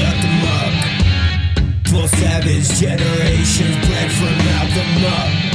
out the muck. Full savage generations bred from out the muck.